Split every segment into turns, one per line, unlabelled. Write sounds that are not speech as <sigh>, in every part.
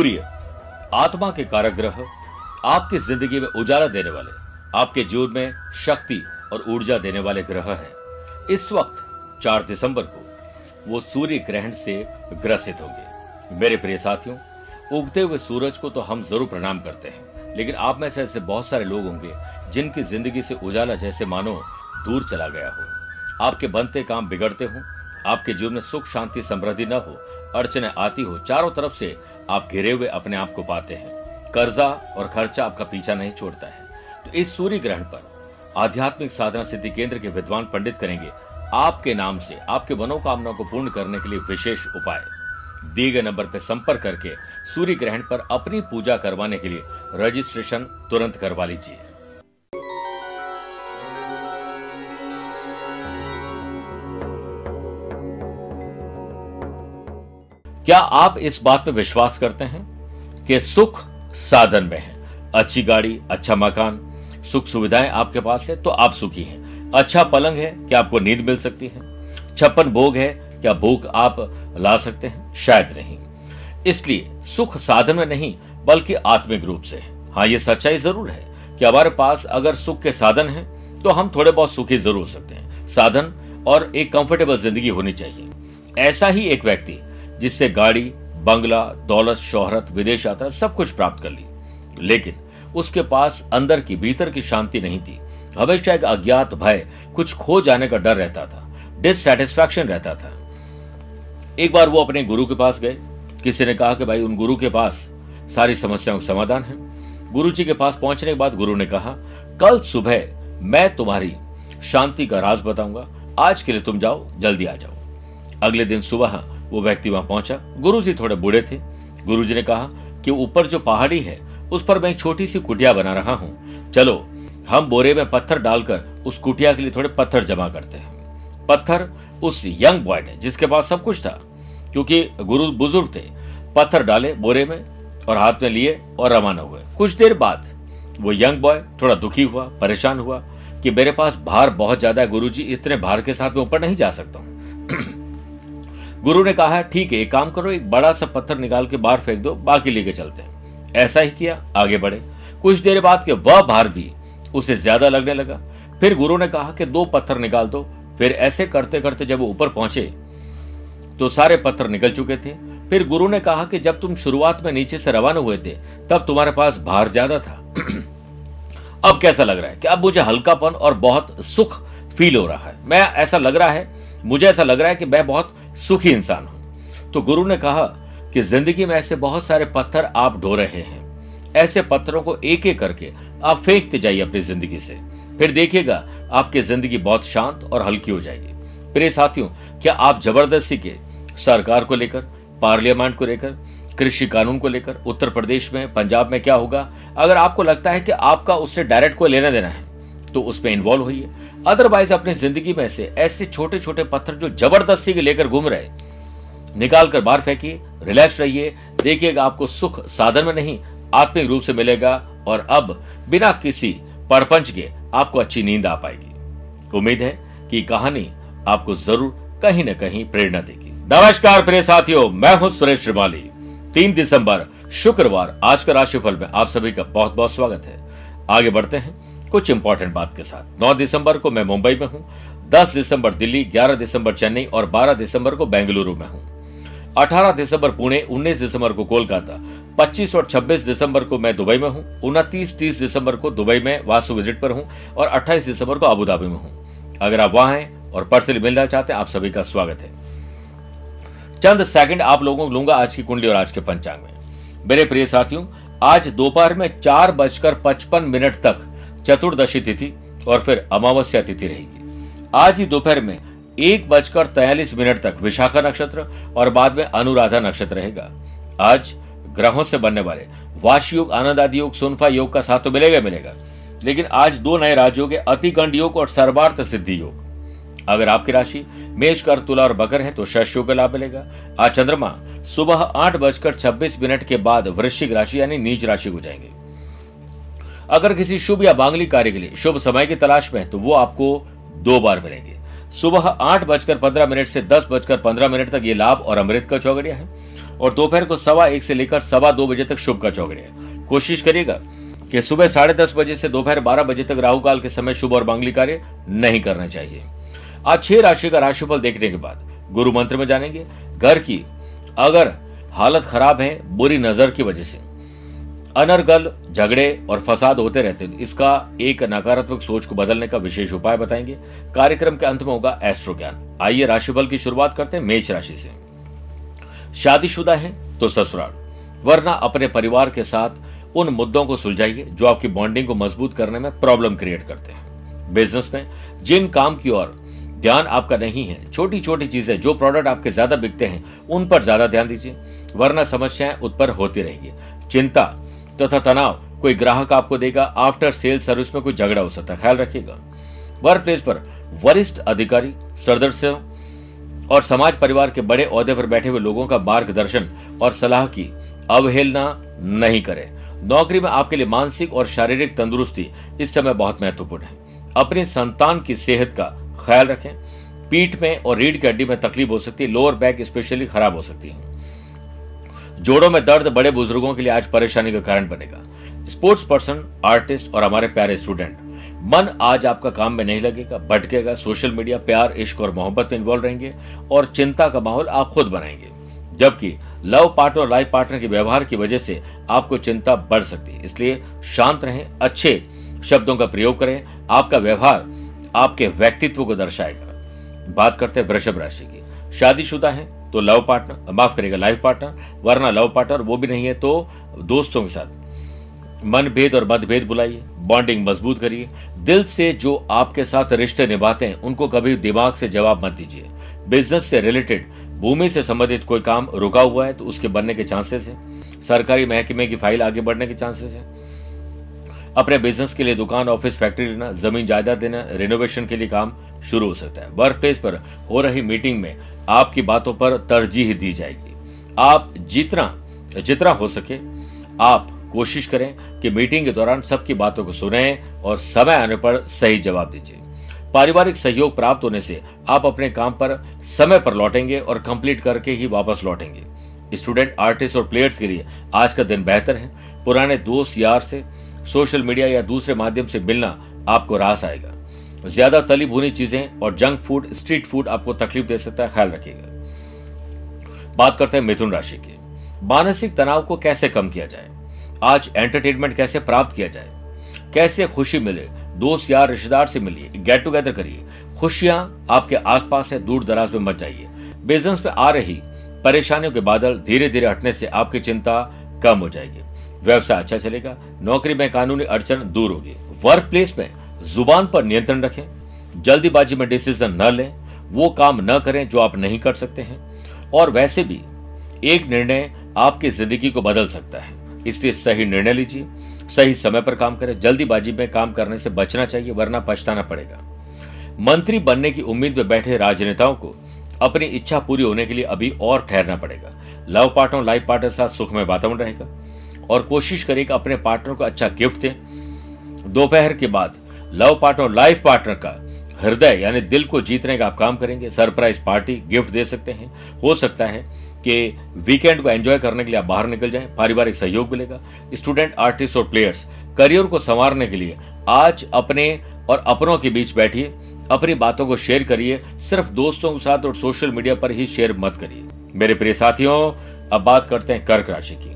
सूर्य, आत्मा के कारक ग्रह आपकी ज़िंदगी में उजाला देने वाले, आपके जीवन में शक्ति और ऊर्जा देने वाले ग्रह है। इस वक्त 4 दिसंबर को, वो सूर्य ग्रहण से ग्रसित होंगे। मेरे प्रिय साथियों, उगते हुए सूरज को तो हम ज़रूर प्रणाम करते हैं, लेकिन आप में से ऐसे बहुत सारे लोग होंगे, जिनकी ज़िंदगी से उजाला जैसे मानो दूर चला गया हो। आपके बनते काम बिगड़ते हो, आपके जीवन में सुख, शांति, समृद्धि न हो अड़चने आती हो, चारों तरफ़ से आप घिरे हुए अपने आप को पाते हैं। कर्जा और खर्चा आपका पीछा नहीं छोड़ता है। तो इस सूर्य ग्रहण पर आध्यात्मिक साधना सिद्धि केंद्र के विद्वान पंडित करेंगे, आपके नाम से, आपके मनोकामना को पूर्ण करने के लिए विशेष उपाय। दिए गए नंबर पर संपर्क करके सूर्य ग्रहण पर अपनी पूजा करवाने के लिए रजिस्ट्रेशन तुरंत करवा लीजिए। क्या आप इस बात पर विश्वास करते हैं कि सुख साधन में है? अच्छी गाड़ी अच्छा मकान, सुख सुविधाएँ आपके पास है तो आप सुखी हैं। अच्छा पलंग है, क्या आपको नींद मिल सकती है? छप्पन भोग है, क्या भूख आप ला सकते हैं? शायद नहीं। इसलिए सुख साधन में नहीं, बल्कि आत्मिक रूप से हाँ। ये सच्चाई ज़रूर है कि हमारे पास अगर सुख के साधन है तो हम थोड़े बहुत सुखी ज़रूर सकते हैं। साधन और एक कंफर्टेबल ज़िंदगी होनी चाहिए। ऐसा ही एक व्यक्ति जिससे गाड़ी, बंगला, दौलत, शोहरत, विदेश यात्रा सब कुछ प्राप्त कर ली। लेकिन उसके पास अंदर की, भीतर की शांति नहीं थी। हमेशा एक अज्ञात भय, कुछ खो जाने का डर रहता था। डिससेटिस्फैक्शन रहता था। एक बार वो अपने गुरु के पास गए। किसी ने कहा कि भाई, उन गुरु के पास सारी समस्याओं का समाधान है। गुरु जी के पास पहुँचने के बाद गुरु ने कहा, कल सुबह मैं तुम्हारी शांति का राज बताऊँगा। आज के लिए तुम जाओ, जल्दी आ जाओ। अगले दिन सुबह वो व्यक्ति वहाँ पहुँचा। गुरु जी थोड़े बूढ़े थे। गुरु जी ने कहा कि ऊपर जो पहाड़ी है, उस पर मैं एक छोटी सी कुटिया बना रहा हूँ। चलो, हम बोरे में पत्थर डालकर उस कुटिया के लिए थोड़े पत्थर जमा करते हैं। पत्थर उस यंग बॉय ने, जिसके पास सब कुछ था, क्योंकि गुरु बुज़ुर्ग थे, पत्थर डाले बोरे में और हाथ में लिए और रवाना हुए। कुछ देर बाद वो यंग बॉय थोड़ा दुखी हुआ, परेशान हुआ कि मेरे पास भार बहुत ज़्यादा है, गुरुजी, इतने भार के साथ मैं ऊपर नहीं जा सकता हूँ। <clears throat> गुरु ने कहा, ठीक है, एक काम करो, एक बड़ा सा पत्थर निकाल के बाहर फेंक दो, बाकी लेके चलते हैं। ऐसा ही किया, आगे बढ़े। कुछ देर बाद के वह भार भी उसे ज़्यादा लगने लगा। फिर गुरु ने कहा कि दो पत्थर निकाल दो। फिर ऐसे करते करते जब वो ऊपर पहुँचे तो सारे पत्थर निकल चुके थे। फिर गुरु ने कहा कि जब तुम शुरुआत में नीचे से रवाना हुए थे, तब तुम्हारे पास भार ज़्यादा था। <clears throat> अब कैसा लग रहा है कि अब मुझे हल्कापन और बहुत सुख फील हो रहा है। मैं ऐसा लग रहा है, मुझे ऐसा लग रहा है कि मैं बहुत सुखी इंसान हूँ। तो गुरु ने कहा कि ज़िंदगी में ऐसे बहुत सारे पत्थर आप ढो रहे हैं। ऐसे पत्थरों को एक एक करके आप फेंकते जाइए अपनी ज़िंदगी से। फिर देखिएगा, आपकी ज़िंदगी बहुत शांत और हल्की हो जाएगी। प्रिय साथियों, क्या आप ज़बरदस्ती के सरकार को लेकर, पार्लियामेंट को लेकर, कृषि कानून को लेकर, उत्तर प्रदेश में, पंजाब में क्या होगा? अगर आपको लगता है कि आपका उससे डायरेक्ट कोई लेना देना है तो उसमें इन्वॉल्व होइए अदरवाइज़ अपनी ज़िंदगी में से ऐसे छोटे छोटे पत्थर जो ज़बरदस्ती के लेकर घूम रहे निकाल कर बाहर फेंकिए रिलैक्स रहिए, देखिएगा आपको सुख साधन में नहीं, आत्मिक रूप से मिलेगा और अब बिना किसी परपंच के आपको अच्छी नींद आ पाएगी। उम्मीद है कि कहानी आपको ज़रूर कहीं न कहीं प्रेरणा देगी। नमस्कार, प्रिय साथियों, मैं हूँ सुरेश श्रीमाली। तीन दिसंबर, शुक्रवार, आज का राशिफल में आप सभी का बहुत बहुत स्वागत है। आगे बढ़ते हैं। कुछ इंपॉर्टेंट बात के साथ। 9 दिसंबर को मैं मुंबई में हूँ 10 दिसंबर दिल्ली 11 दिसंबर चेन्नई और 12 दिसंबर को बेंगलुरु में हूँ। 18 दिसंबर पुणे 19 दिसंबर को कोलकाता 25 और 26 दिसंबर को मैं दुबई में हूँ 29 30 दिसंबर को दुबई में वास्तु विज़िट पर हूँ और 28 दिसंबर को अबुधाबी में हूँ। अगर आप वहाँ हैं और पर्सनली मिलना चाहते हैं, आप सभी का स्वागत है। चंद सेकंड आप लोगों को लूँगा आज की कुंडली और आज के पंचांग में। मेरे प्रिय साथियों, आज दोपहर में चार बजकर पचपन मिनट तक चतुर्दशी तिथि और फिर अमावस्या तिथि रहेगी। आज ही दोपहर में एक बजकर तैयलीस मिनट तक विशाखा नक्षत्र और बाद में अनुराधा नक्षत्र रहेगा। आज ग्रहों से बनने वाले वाश योग, आनंद आदि योग, सुनफा योग का साथ तो मिलेगा मिलेगा। लेकिन आज दो नए राजयोग है अतिगंड योग और सर्वार्थ सिद्धि योग। अगर आपकी राशि मेष कर तुला और बकर है तो शश योग का लाभ मिलेगा। आज चंद्रमा सुबह आठ बजकर छब्बीस मिनट के बाद वृश्चिक राशि यानी नीच राशि को जाएँगे। अगर किसी शुभ या मांगलिक कार्य के लिए शुभ समय की तलाश में है तो वो आपको दो बार मिलेंगे। सुबह आठ बजकर पंद्रह मिनट से दस बजकर पंद्रह मिनट तक ये लाभ और अमृत का चौगड़िया है। और दोपहर को सवा एक से लेकर सवा दो बजे तक शुभ का चौगड़िया है। कोशिश करिएगा कि सुबह साढ़े दस बजे से दोपहर बारह बजे तक राहु काल के समय शुभ और मांगली कार्य नहीं करना चाहिए। आज छह राशि का राशिफल देखने के बाद गुरु मंत्र में जानेंगे, घर की अगर हालत खराब है, बुरी नज़र की वजह से अनर्गल, झगड़े और फसाद होते रहते हैं। इसका एक नकारात्मक सोच को बदलने का विशेष उपाय बताएँगे। कार्यक्रम के अंत में होगा एस्ट्रो ज्ञान आइए राशिफल की शुरुआत करते हैं मेष राशि से। शादीशुदा है तो ससुराल। वरना अपने परिवार के साथ उन मुद्दों को सुलझाइए जो आपकी बॉन्डिंग को मज़बूत करने में प्रॉब्लम क्रिएट करते हैं। बिज़नेस में जिन काम की ओर ध्यान आपका नहीं है छोटी छोटी चीज़ें, जो प्रोडक्ट आपके ज़्यादा बिकते हैं, उन पर ज़्यादा ध्यान दीजिए। वरना समस्याएँ उत्पन्न होती रहेगी। चिंता तथा तनाव। कोई ग्राहक आपको देगा आफ्टर सेल सर्विस में कोई झगड़ा हो सकता है। ख्याल रखिएगा। वर्क प्लेस पर वरिष्ठ अधिकारी, सदस्य और समाज परिवार के बड़े औहदे पर बैठे हुए लोगों का मार्गदर्शन और सलाह की अवहेलना नहीं करें। नौकरी में आपके लिए मानसिक और शारीरिक तंदुरुस्ती इस समय बहुत महत्वपूर्ण है। अपने संतान की सेहत का ख्याल रखें। पीठ में और रीढ़ की हड्डी में तकलीफ़ हो सकती है। लोअर बैक स्पेशली खराब हो सकती है। जोड़ों में दर्द बड़े बुज़ुर्गों के लिए आज परेशानी का कारण बनेगा। स्पोर्ट्स पर्सन, आर्टिस्ट और हमारे प्यारे स्टूडेंट, मन आज आपका काम में नहीं लगेगा, भटकेगा। सोशल मीडिया, प्यार, इश्क और मोहब्बत में इन्वॉल्व रहेंगे और चिंता का माहौल आप खुद बनाएँगे। जबकि लव पार्टनर और लाइफ पार्टनर के व्यवहार की वजह से आपको चिंता बढ़ सकती है। इसलिए शांत रहें, अच्छे शब्दों का प्रयोग करें। आपका व्यवहार आपके व्यक्तित्व को दर्शाएगा। बात करते हैं वृषभ राशि की। शादीशुदा है तो लव पार्टनर माफ़ करेगा लाइफ पार्टनर वरना लव पार्टनर वो भी नहीं है तो दोस्तों के साथ। मन भेद और मतभेद बुलाइए बॉन्डिंग मज़बूत करिए। दिल से जो आपके साथ रिश्ते निभाते हैं, उनको कभी दिमाग से जवाब मत दीजिए। बिज़नेस से रिलेटेड भूमि से संबंधित कोई काम रुका हुआ है तो उसके बनने के चांसेस है। सरकारी महकमे की फ़ाइल आगे बढ़ने के चांसेस है। अपने बिज़नेस के लिए दुकान ऑफ़िस फैक्ट्री लेना, ज़मीन, जायदाद देना रिनोवेशन के लिए काम शुरू हो सकता है। वर्क प्लेस पर हो रही मीटिंग में आपकी बातों पर तरजीह दी जाएगी। आप जितना जितना हो सके, आप कोशिश करें कि मीटिंग के दौरान सबकी बातों को सुने और समय आने पर सही जवाब दीजिए। पारिवारिक सहयोग प्राप्त होने से आप अपने काम पर समय पर लौटेंगे और कंप्लीट करके ही वापस लौटेंगे। स्टूडेंट, आर्टिस्ट और प्लेयर्स के लिए आज का दिन बेहतर है। पुराने दोस्त यार से सोशल मीडिया या दूसरे माध्यम से मिलना आपको रास आएगा। ज़्यादा तली भुनी चीज़ें और जंक फ़ूड स्ट्रीट फ़ूड आपको तकलीफ़ दे सकता है, ख्याल रखिएगा। बात करते हैं मिथुन राशि की। मानसिक तनाव को कैसे कम किया जाए? आज एंटरटेनमेंट कैसे प्राप्त किया जाए? कैसे खुशी मिले? दोस्त यार रिश्तेदार से मिलिए गेट टुगेदर करिए। खुशियाँ आपके आसपास है दूर दराज में मत जाइए। बिज़नेस में आ रही परेशानियों के बादल धीरे धीरे हटने से आपकी चिंता कम हो जाएगी। व्यवसाय अच्छा चलेगा, नौकरी में कानूनी अड़चन दूर होगी। वर्क प्लेस में ज़ुबान पर नियंत्रण रखें, जल्दीबाजी में डिसीज़न न लें, वो काम न करें जो आप नहीं कर सकते हैं। और वैसे भी, एक निर्णय आपकी ज़िंदगी को बदल सकता है। इसलिए सही निर्णय लीजिए, सही समय पर काम करें, जल्दीबाजी में काम करने से बचना चाहिए, वरना पछताना पड़ेगा। मंत्री बनने की उम्मीद में बैठे राजनेताओं को अपनी इच्छा पूरी होने के लिए अभी और ठहरना पड़ेगा। लव पार्टनर, लाइफ पार्टनर साथ सुख में वातावरण रहेगा। और कोशिश करिए कि अपने पार्टनर को अच्छा गिफ्ट दें। दोपहर के बाद लव पार्टनर और लाइफ पार्टनर का हृदय यानी दिल को जीतने का आप काम करेंगे। सरप्राइज़ पार्टी, गिफ्ट दे सकते हैं। हो सकता है कि वीकेंड को एंजॉय करने के लिए आप बाहर निकल जाएँ, पारिवारिक सहयोग मिलेगा। स्टूडेंट, आर्टिस्ट और प्लेयर्स, करियर को संवारने के लिए आज अपने और अपनों के बीच बैठिए, अपनी बातों को शेयर करिए, सिर्फ़ दोस्तों के साथ और सोशल मीडिया पर ही शेयर मत करिए। मेरे प्रिय साथियों, अब बात करते हैं कर्क राशि की।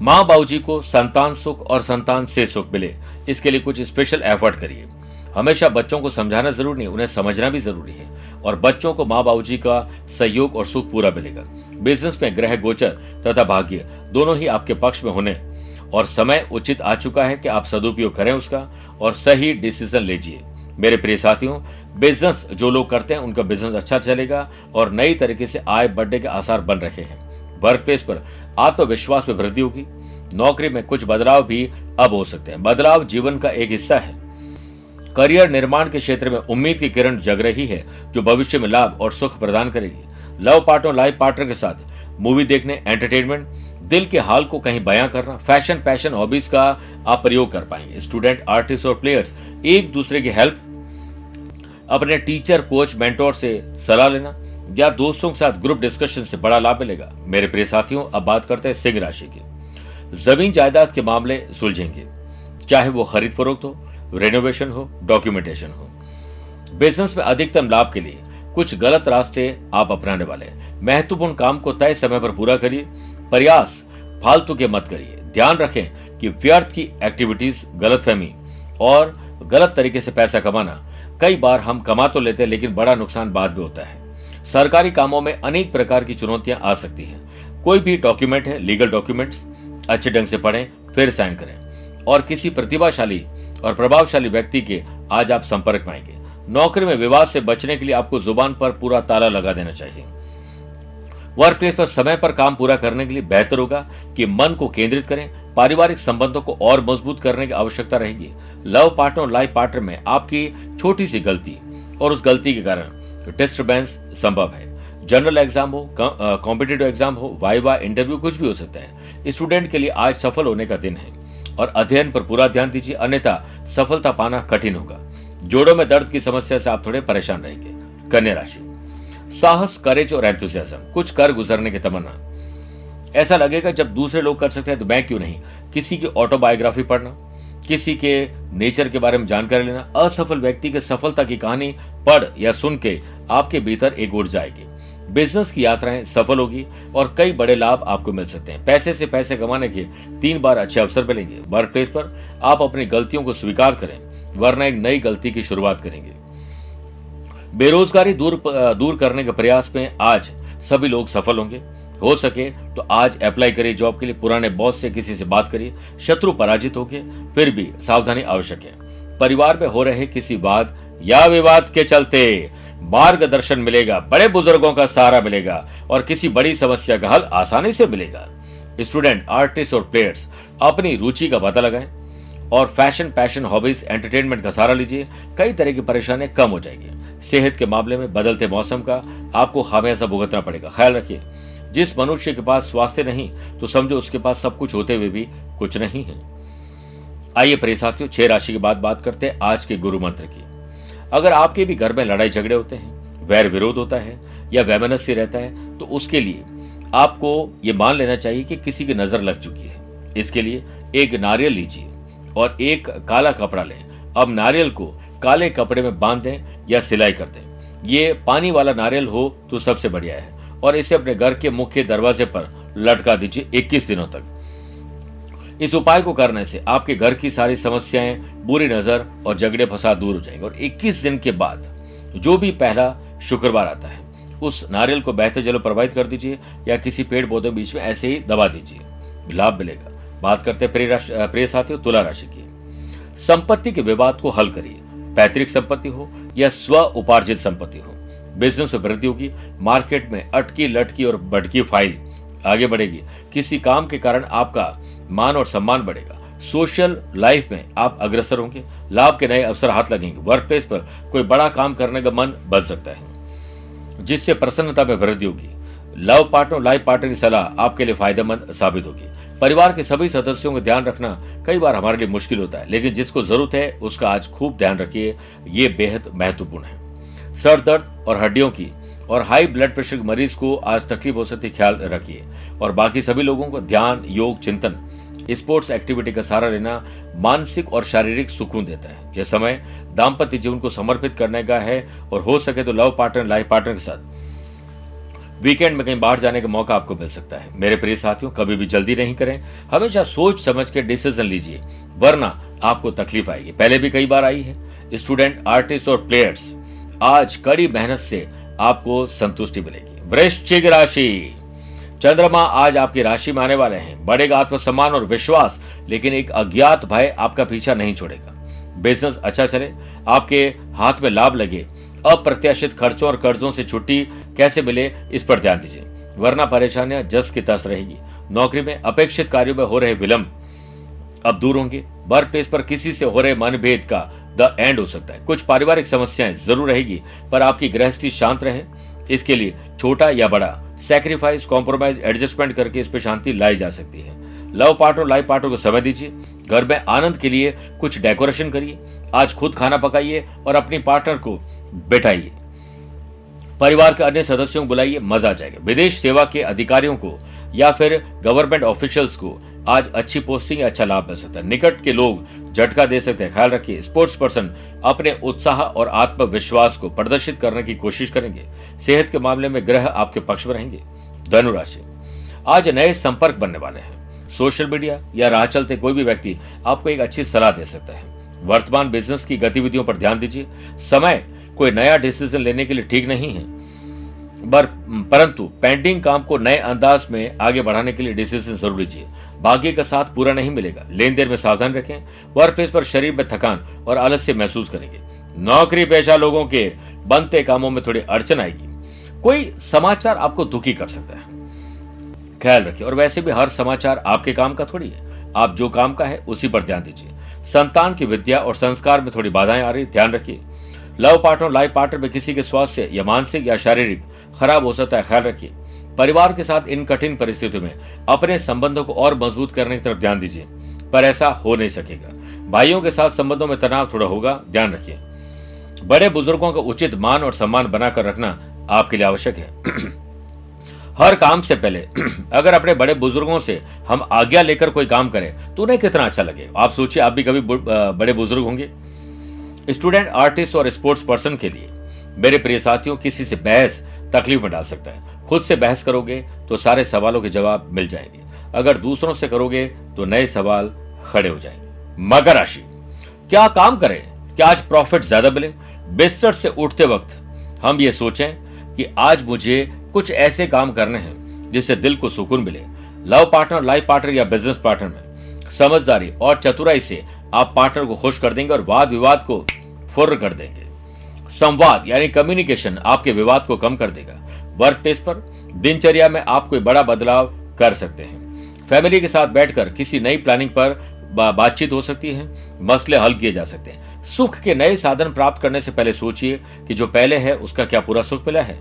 माँ बाबूजी को संतान सुख और संतान से सुख मिले। इसके लिए कुछ स्पेशल एफर्ट करिए। हमेशा बच्चों को समझाना ज़रूरी नहीं, उन्हें समझना भी ज़रूरी है और बच्चों को माँ बाबू का सहयोग और सुख पूरा मिलेगा। बिज़नेस में ग्रह गोचर तथा भाग्य दोनों ही आपके पक्ष में होने और समय उचित आ चुका है कि आप सदुपयोग करें उसका और सही डिसीज़न लीजिए। मेरे प्रिय साथियों बिज़नेस जो लोग करते हैं, उनका बिज़नेस अच्छा चलेगा और नई तरीके से आय बढ़ने के आसार बन रहे हैं। वर्क प्लेस पर आत्मविश्वास में वृद्धि होगी। नौकरी में कुछ बदलाव भी अब हो सकते हैं। बदलाव जीवन का एक हिस्सा है। करियर निर्माण के क्षेत्र में उम्मीद की किरण जग रही है, जो भविष्य में लाभ और सुख प्रदान करेगी। लव पार्टनर, लाइफ पार्टनर के साथ मूवी देखने एंटरटेनमेंट दिल के हाल को कहीं बयां करना फ़ैशन पैशन हॉबीज का आप प्रयोग कर पाएँगे। स्टूडेंट आर्टिस्ट और प्लेयर्स एक दूसरे की हेल्प अपने टीचर कोच मेंटोर से सलाह लेना या दोस्तों के साथ ग्रुप डिस्कशन से बड़ा लाभ मिलेगा। मेरे प्रिय साथियों, अब बात करते हैं सिंह राशि की। ज़मीन जायदाद के मामले सुलझेंगे। चाहे वो खरीद फरोख्त हो रेनोवेशन हो डॉक्यूमेंटेशन हो। बिज़नेस में अधिकतम लाभ के लिए कुछ गलत रास्ते आप अपनाने वाले महत्वपूर्ण काम को तय समय पर पूरा करिए। प्रयास फालतू के मत करिए। ध्यान रखें कि व्यर्थ की एक्टिविटीज़ गलत फहमी और गलत तरीके से पैसा कमाना, कई बार हम कमा तो लेते हैं, लेकिन बड़ा नुकसान बाद में होता है। सरकारी कामों में अनेक प्रकार की चुनौतियाँ आ सकती हैं। कोई भी डॉक्यूमेंट है, लीगल डॉक्यूमेंट्स, अच्छे ढंग से पढ़ें, फिर साइन करें। और किसी प्रतिभाशाली और प्रभावशाली व्यक्ति के आज आप संपर्क पाएँगे। नौकरी में विवाद से बचने के लिए आपको ज़ुबान पर पूरा ताला लगा देना चाहिए। वर्क प्लेस पर समय पर काम पूरा करने के लिए बेहतर होगा कि मन को केंद्रित करें। पारिवारिक संबंधों को और मज़बूत करने की आवश्यकता रहेगी। लव पार्टनर और लाइफ पार्टनर में आपकी छोटी सी गलती और उस गलती के कारण डिस्टर्बेंस संभव है। जनरल एग्ज़ाम हो कॉम्पिटेटिव एग्ज़ाम हो वाइवा इंटरव्यू कुछ भी हो सकता है। स्टूडेंट के लिए आज सफल होने का दिन है। और अध्ययन पर पूरा ध्यान दीजिए, अन्यथा सफलता पाना कठिन होगा। जोड़ों में दर्द की समस्या से आप थोड़े परेशान रहेंगे। कन्या राशि। साहस करेज और एंथुजियाज्म कुछ कर गुजरने की तमन्ना। ऐसा लगेगा जब दूसरे लोग कर सकते हैं तो मैं क्यों नहीं? किसी की ऑटोबायोग्राफी पढ़ना। किसी के नेचर के बारे में जानकारी लेना, असफल व्यक्ति के सफलता की कहानी पढ़ या सुन के आपके भीतर एक उठ जाएगी बिज़नेस की यात्राएँ सफल होगी और कई बड़े लाभ आपको मिल सकते हैं। पैसे से पैसे कमाने के तीन बार अच्छे अवसर मिलेंगे। वर्क प्लेस पर आप अपनी गलतियों को स्वीकार करें, वरना एक नई गलती की शुरुआत करेंगे। बेरोजगारी दूर दूर करने के प्रयास में आज सभी लोग सफल होंगे। हो सके तो आज अप्लाई करिए जॉब के लिए। पुराने बॉस से किसी से बात करिए। शत्रु पराजित हो गए फिर भी सावधानी आवश्यक है। परिवार में हो रहे किसी वाद या विवाद के चलते मार्गदर्शन मिलेगा, बड़े बुज़ुर्गों का सहारा मिलेगा और किसी बड़ी समस्या का हल आसानी से मिलेगा। स्टूडेंट आर्टिस्ट और प्लेयर्स अपनी रुचि का पता लगाएँ और फ़ैशन पैशन हॉबीज एंटरटेनमेंट का सहारा लीजिए। कई तरह की परेशानियाँ कम हो जाएगी। सेहत के मामले में बदलते मौसम का आपको हमेशा भुगतना पड़ेगा। ख्याल रखिए। जिस मनुष्य के पास स्वास्थ्य नहीं तो समझो उसके पास सब कुछ होते हुए भी कुछ नहीं है। आइए प्रिय साथियों, छह राशि की बात बात करते हैं आज के गुरु मंत्र की। अगर आपके भी घर में लड़ाई झगड़े होते हैं, वैर विरोध होता है या वैमनस्य रहता है तो उसके लिए आपको ये मान लेना चाहिए कि किसी की नज़र लग चुकी है। इसके लिए एक नारियल लीजिए और एक काला कपड़ा लें। अब नारियल को काले कपड़े में बाँध दें या सिलाई कर दें। ये पानी वाला नारियल हो तो सबसे बढ़िया है। और इसे अपने घर के मुख्य दरवाजे पर लटका दीजिए 21 दिनों तक। इस उपाय को करने से आपके घर की सारी समस्याएँ, बुरी नज़र और झगड़े फसाद दूर हो जाएँगे। और 21 दिन के बाद जो भी पहला शुक्रवार आता है, उस नारियल को बहते जलो प्रवाहित कर दीजिए या किसी पेड़ पौधे बीच में ऐसे ही दबा दीजिए। लाभ मिलेगा। बात करते हैं प्रिय साथियों, तुला राशि की। संपत्ति के विवाद को हल करिए। पैतृक संपत्ति हो या स्व उपार्जित संपत्ति हो। बिज़नेस में वृद्धि होगी, मार्केट में अटकी लटकी और बढ़की फ़ाइल आगे बढ़ेगी। किसी काम के कारण आपका मान और सम्मान बढ़ेगा। सोशल लाइफ में आप अग्रसर होंगे, लाभ के नए अवसर हाथ लगेंगे। वर्क प्लेस पर कोई बड़ा काम करने का मन बन सकता है, जिससे प्रसन्नता में वृद्धि होगी। लव पार्टनर, लाइफ पार्टनर की सलाह आपके लिए फ़ायदेमंद साबित होगी। परिवार के सभी सदस्यों का ध्यान रखना कई बार हमारे लिए मुश्किल होता है, लेकिन जिसको ज़रूरत है, उसका आज खूब ध्यान रखिए। ये बेहद महत्वपूर्ण है। सर दर्द और हड्डियों की और हाई ब्लड प्रेशर के मरीज़ को आज तकलीफ़ हो सकती ख्याल रखिए। और बाकी सभी लोगों को ध्यान, योग, चिंतन, स्पोर्ट्स एक्टिविटी का सहारा लेना मानसिक और शारीरिक सुकून देता है। यह समय दाम्पत्य जीवन को समर्पित करने का है और हो सके तो लव पार्टनर, लाइफ पार्टनर के साथ। वीकेंड में कहीं बाहर जाने का मौका आपको मिल सकता है। मेरे प्रिय साथियों, कभी भी जल्दी नहीं करें। हमेशा सोच समझ के डिसीज़न लीजिए, वरना आपको तकलीफ़ आएगी। पहले भी कई बार आई है। स्टूडेंट, आर्टिस्ट और प्लेयर्स आज कड़ी मेहनत से आपको संतुष्टि मिलेगी। वृश्चिक राशि। चंद्रमा आज आपकी राशि में आने वाले हैं। बढ़ेगा आत्मसम्मान और विश्वास, लेकिन एक अज्ञात भय आपका पीछा नहीं छोड़ेगा। बिज़नेस अच्छा चले, आपके हाथ में लाभ लगे, अप्रत्याशित खर्चों और कर्जों से छुट्टी कैसे मिले, इस पर ध्यान दीजिए। वरना परेशानियाँ जस की तस रहेगी। नौकरी में अपेक्षित कार्यों में हो रहे विलंब अब दूर होंगे। वर्क प्लेस पर किसी से हो रहे मनभेद का द एंड हो सकता है। कुछ पारिवारिक समस्याएँ ज़रूर रहेगी, पर आपकी गृहस्थी शांत रहे। इसके लिए छोटा या बड़ा सेक्रीफाइस कॉम्प्रोमाइज एडजस्टमेंट करके इस पर शांति लाई जा सकती है। लव पार्ट और लाइफ पार्ट को समय दीजिए। घर में आनंद के लिए कुछ डेकोरेशन करिए। आज खुद खाना पकाइए और अपनी पार्टनर को बैठाइए। परिवार के अन्य सदस्यों को बुलाइए, मज़ा आ जाएगा। विदेश सेवा के अधिकारियों को या फिर गवर्नमेंट ऑफिशियल्स को आज अच्छी पोस्टिंग या अच्छा लाभ मिल सकता है। निकट के लोग झटका दे सकते हैं। ख्याल रखिए स्पोर्ट्स पर्सन अपने उत्साह और आत्मविश्वास को प्रदर्शित करने की कोशिश करेंगे। सेहत के मामले में ग्रह आपके पक्ष में रहेंगे। धनुराशि आज नए संपर्क बनने वाले हैं। सोशल मीडिया या राह चलते कोई भी व्यक्ति आपको एक अच्छी सलाह दे सकता है। वर्तमान बिज़नेस की गतिविधियों पर ध्यान दीजिए। समय कोई नया डिसीज़न लेने के लिए ठीक नहीं है। परंतु पेंडिंग काम को नए अंदाज में आगे बढ़ाने के लिए डिसीज़न ज़रूर लीजिए। भाग्य का साथ पूरा नहीं मिलेगा। लेन देन में सावधान रखें वर्क प्लेस पर शरीर में थकान और आलस्य महसूस करेंगे। नौकरी पेशा लोगों के बनते कामों में थोड़ी अड़चन आएगी। कोई समाचार आपको दुखी कर सकता है। ख्याल रखिए और वैसे भी हर समाचार आपके काम का थोड़ी है। आप जो काम का है, उसी पर ध्यान दीजिए। संतान की विद्या और संस्कार में थोड़ी बाधाएँ आ रही, ध्यान रखिए। लव पार्टनर लाइफ पार्टनर में किसी के स्वास्थ्य या मानसिक या शारीरिक खराब हो सकता है, ख्याल रखिए। परिवार के साथ इन कठिन परिस्थितियों में अपने संबंधों को और मज़बूत करने की तरफ़ ध्यान दीजिए, पर ऐसा हो नहीं सकेगा। भाइयों के साथ संबंधों में तनाव थोड़ा होगा, ध्यान रखिए। बड़े बुज़ुर्गों का उचित मान और सम्मान बनाकर रखना आपके लिए आवश्यक है। <clears throat> हर काम से पहले, <clears throat> अगर अपने बड़े बुज़ुर्गों से हम आज्ञा लेकर कोई काम करें तो उन्हें कितना अच्छा लगे? आप सोचिए, आप भी कभी बड़े बुज़ुर्ग होंगे। स्टूडेंट, आर्टिस्ट और स्पोर्ट्स पर्सन के लिए मेरे प्रिय साथियों, किसी से बहस, तकलीफ़ में डाल सकता है। खुद से बहस करोगे तो सारे सवालों के जवाब मिल जाएँगे। अगर दूसरों से करोगे तो नए सवाल खड़े हो जाएँगे। मकर राशि, क्या काम करें? क्या आज प्रॉफिट ज़्यादा मिले? बिस्तर से उठते वक्त हम ये सोचें कि आज मुझे कुछ ऐसे काम करने हैं जिससे दिल को सुकून मिले। लव पार्टनर, लाइफ पार्टनर या बिज़नेस पार्टनर में समझदारी और चतुराई से आप पार्टनर को खुश कर देंगे और वाद विवाद को फुर्र कर देंगे। संवाद यानी कम्युनिकेशन आपके विवाद को कम कर देगा। वर्क प्लेस पर दिनचर्या में आप कोई बड़ा बदलाव कर सकते हैं। फैमिली के साथ बैठकर किसी नई प्लानिंग पर बातचीत हो सकती है, मसले हल किए जा सकते हैं। सुख के नए साधन प्राप्त करने से पहले सोचिए कि जो पहले है, उसका क्या पूरा सुख मिला है।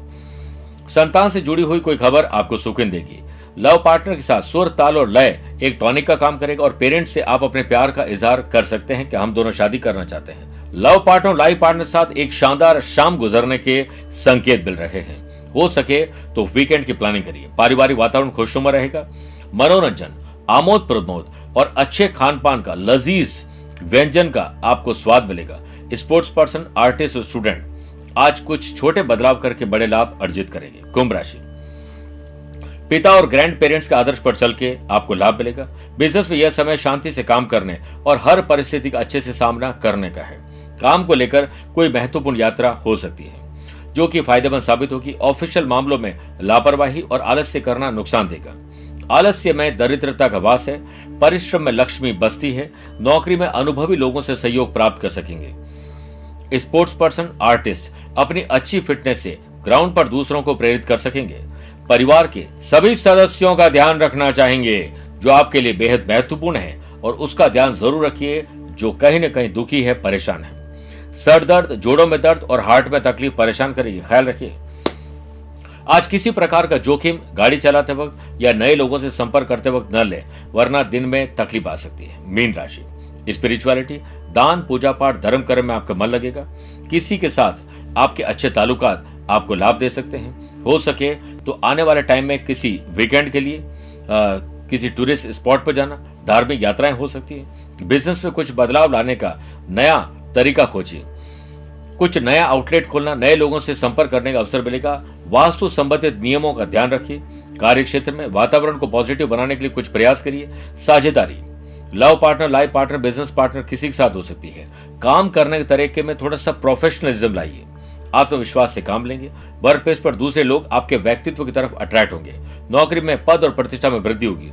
संतान से जुड़ी हुई कोई खबर आपको सुकून देगी। लव पार्टनर के साथ सुर ताल और लय एक टॉनिक का काम करेगा और पेरेंट्स से आप अपने प्यार का इजहार कर सकते हैं कि हम दोनों शादी करना चाहते हैं। लव पार्टनर लाइफ पार्टनर के साथ एक शानदार शाम गुजरने के संकेत मिल रहे हैं। हो सके तो वीकेंड की प्लानिंग करिए। पारिवारिक वातावरण खुशनुमा रहेगा। मनोरंजन, आमोद प्रमोद और अच्छे खान पान का, लजीज व्यंजन का आपको स्वाद मिलेगा। स्पोर्ट्स पर्सन, आर्टिस्ट और स्टूडेंट, आज कुछ छोटे बदलाव करके बड़े लाभ अर्जित करेंगे। कुंभ राशि। पिता और ग्रैंड पेरेंट्स के आदर्श पर चल के आपको लाभ मिलेगा। बिज़नेस में यह समय शांति से काम करने और हर परिस्थिति का अच्छे से सामना करने का है। काम को लेकर कोई महत्वपूर्ण यात्रा हो सकती है। जो कि फ़ायदेमंद साबित होगी। ऑफिशियल मामलों में लापरवाही और आलस्य करना नुकसान देगा। आलस्य में दरिद्रता का वास है, परिश्रम में लक्ष्मी बसती है, नौकरी में अनुभवी लोगों से सहयोग प्राप्त कर सकेंगे। स्पोर्ट्स पर्सन, आर्टिस्ट, अपनी अच्छी फिटनेस से ग्राउंड पर दूसरों को प्रेरित कर सकेंगे। परिवार के सभी सदस्यों का ध्यान रखना चाहेंगे, जो आपके लिए बेहद महत्वपूर्ण है, और उसका ध्यान ज़रूर रखिए, जो कहीं न कहीं दुखी है, परेशान है। सर दर्द जोड़ों में दर्द और हार्ट में तकलीफ़ परेशान करेगी ख्याल रखिए। आज किसी प्रकार का जोखिम गाड़ी चलाते वक्त या नए लोगों से संपर्क करते वक्त न ले वरना दिन में तकलीफ़ आ सकती है। मीन राशि। स्पिरिचुअलिटी दान पूजा पाठ धर्म कर्म में आपका मन लगेगा। किसी के साथ आपके अच्छे ताल्लुकात आपको लाभ दे सकते हैं। हो सके तो आने वाले टाइम में किसी वीकेंड के लिए आ, किसी टूरिस्ट स्पॉट पर जाना धार्मिक यात्राएँ हो सकती है। बिज़नेस में कुछ बदलाव लाने का नया तरीका खोजिए। कुछ नया आउटलेट खोलना, नए लोगों से संपर्क करने का अवसर मिलेगा। वास्तु संबंधित नियमों का ध्यान रखिए। कार्य क्षेत्र में वातावरण को पॉजिटिव बनाने के लिए कुछ प्रयास करिए। साझेदारी। Love partner life partner business partner किसी के साथ हो सकती है। काम करने के तरीके में थोड़ा सा प्रोफेशनलिज्म लाइए। आत्मविश्वास से काम लेंगे। वर्क प्लेस पर दूसरे लोग आपके व्यक्तित्व की तरफ़ अट्रैक्ट होंगे। नौकरी में पद और प्रतिष्ठा में वृद्धि होगी।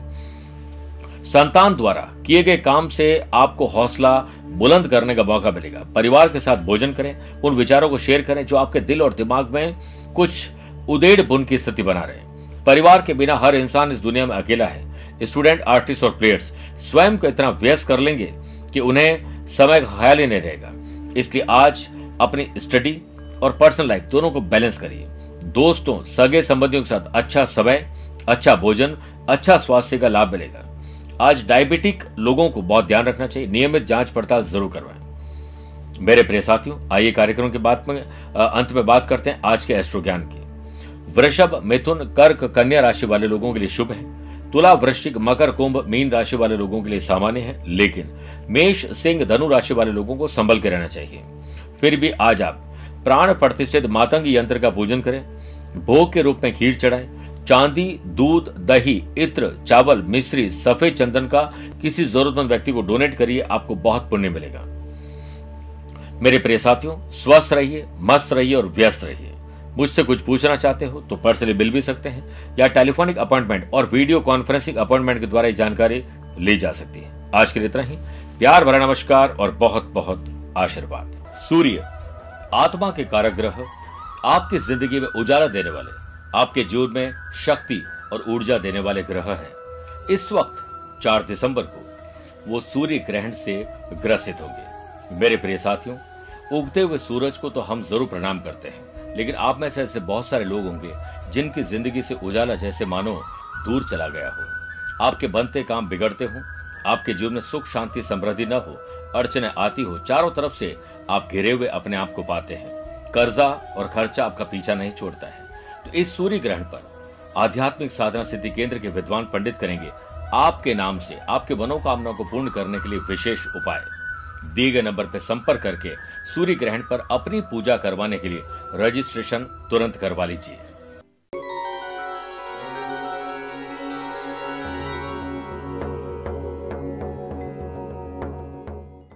संतान द्वारा किए गए काम से आपको हौसला बुलंद करने का मौका मिलेगा। परिवार के साथ भोजन करें, उन विचारों को शेयर करें जो आपके दिल और दिमाग में कुछ उदेड़ बुन की स्थिति बना रहे परिवार के बिना हर इंसान इस दुनिया में अकेला है। स्टूडेंट, आर्टिस्ट और प्लेयर्स स्वयं को इतना व्यस्त कर लेंगे कि उन्हें समय का ख्याल ही नहीं रहेगा। इसलिए आज अपनी स्टडी और पर्सनल लाइफ दोनों को बैलेंस करिए। दोस्तों, सगे संबंधियों के साथ अच्छा समय अच्छा भोजन अच्छा स्वास्थ्य का लाभ मिलेगा। आज डायबिटिक लोगों को बहुत ध्यान रखना चाहिए। नियमित जाँच पड़ताल ज़रूर करवाएँ। मेरे प्रिय साथियों, आइए कार्यक्रम के बाद में अंत में बात करते हैं आज के एस्ट्रो ज्ञान की। वृषभ, मिथुन, कर्क, कन्या राशि वाले लोगों के लिए शुभ है। तुला, वृश्चिक, मकर, कुंभ, मीन राशि वाले लोगों के लिए सामान्य है। लेकिन मेष, सिंह, धनु राशि वाले लोगों को संभल के रहना चाहिए। फिर भी आज आप प्राण प्रतिष्ठित मातंग यंत्र का पूजन करें। भोग के रूप में खीर चढ़ाए। चांदी, दूध, दही, इत्र, चावल, मिश्री, सफ़ेद चंदन का किसी जरूरतमंद व्यक्ति को डोनेट करिए, आपको बहुत पुण्य मिलेगा। मेरे प्रिय साथियों, स्वस्थ रहिए, मस्त रहिए और व्यस्त रहिए। मुझसे कुछ पूछना चाहते हो तो पर्सनली मिल भी सकते हैं, या टेलीफोनिक अपॉइंटमेंट और वीडियो कॉन्फ्रेंसिंग अपॉइंटमेंट के द्वारा जानकारी ली जा सकती है। आज के लिए इतना ही। प्यार भरा नमस्कार और बहुत बहुत आशीर्वाद। सूर्य, आत्मा के कारक ग्रह आपकी ज़िंदगी में उजाला देने वाले। आपके जीवन में शक्ति और ऊर्जा देने वाले ग्रह है। इस वक्त, चार दिसंबर को, वो सूर्य ग्रहण से ग्रसित होंगे। मेरे प्रिय साथियों, उगते हुए सूरज को तो हम ज़रूर प्रणाम करते हैं, लेकिन आप में से ऐसे बहुत सारे लोग होंगे, जिनकी ज़िंदगी से उजाला जैसे मानो दूर चला गया हो। आपके बनते काम बिगड़ते हो, आपके जीवन में सुख, शांति, समृद्धि न हो, अड़चने आती हो, चारों तरफ़ से आप घिरे हुए अपने आप को पाते हैं। कर्जा और खर्चा आपका पीछा नहीं छोड़ता है। तो इस सूर्य ग्रहण पर आध्यात्मिक साधना सिद्धि केंद्र के विद्वान पंडित करेंगे। आपके नाम से, आपके मनोकामनाओं को पूर्ण करने के लिए विशेष उपाय। दिए गए नंबर पर संपर्क करके सूर्य ग्रहण पर अपनी पूजा करवाने के लिए रजिस्ट्रेशन तुरंत करवा लीजिए।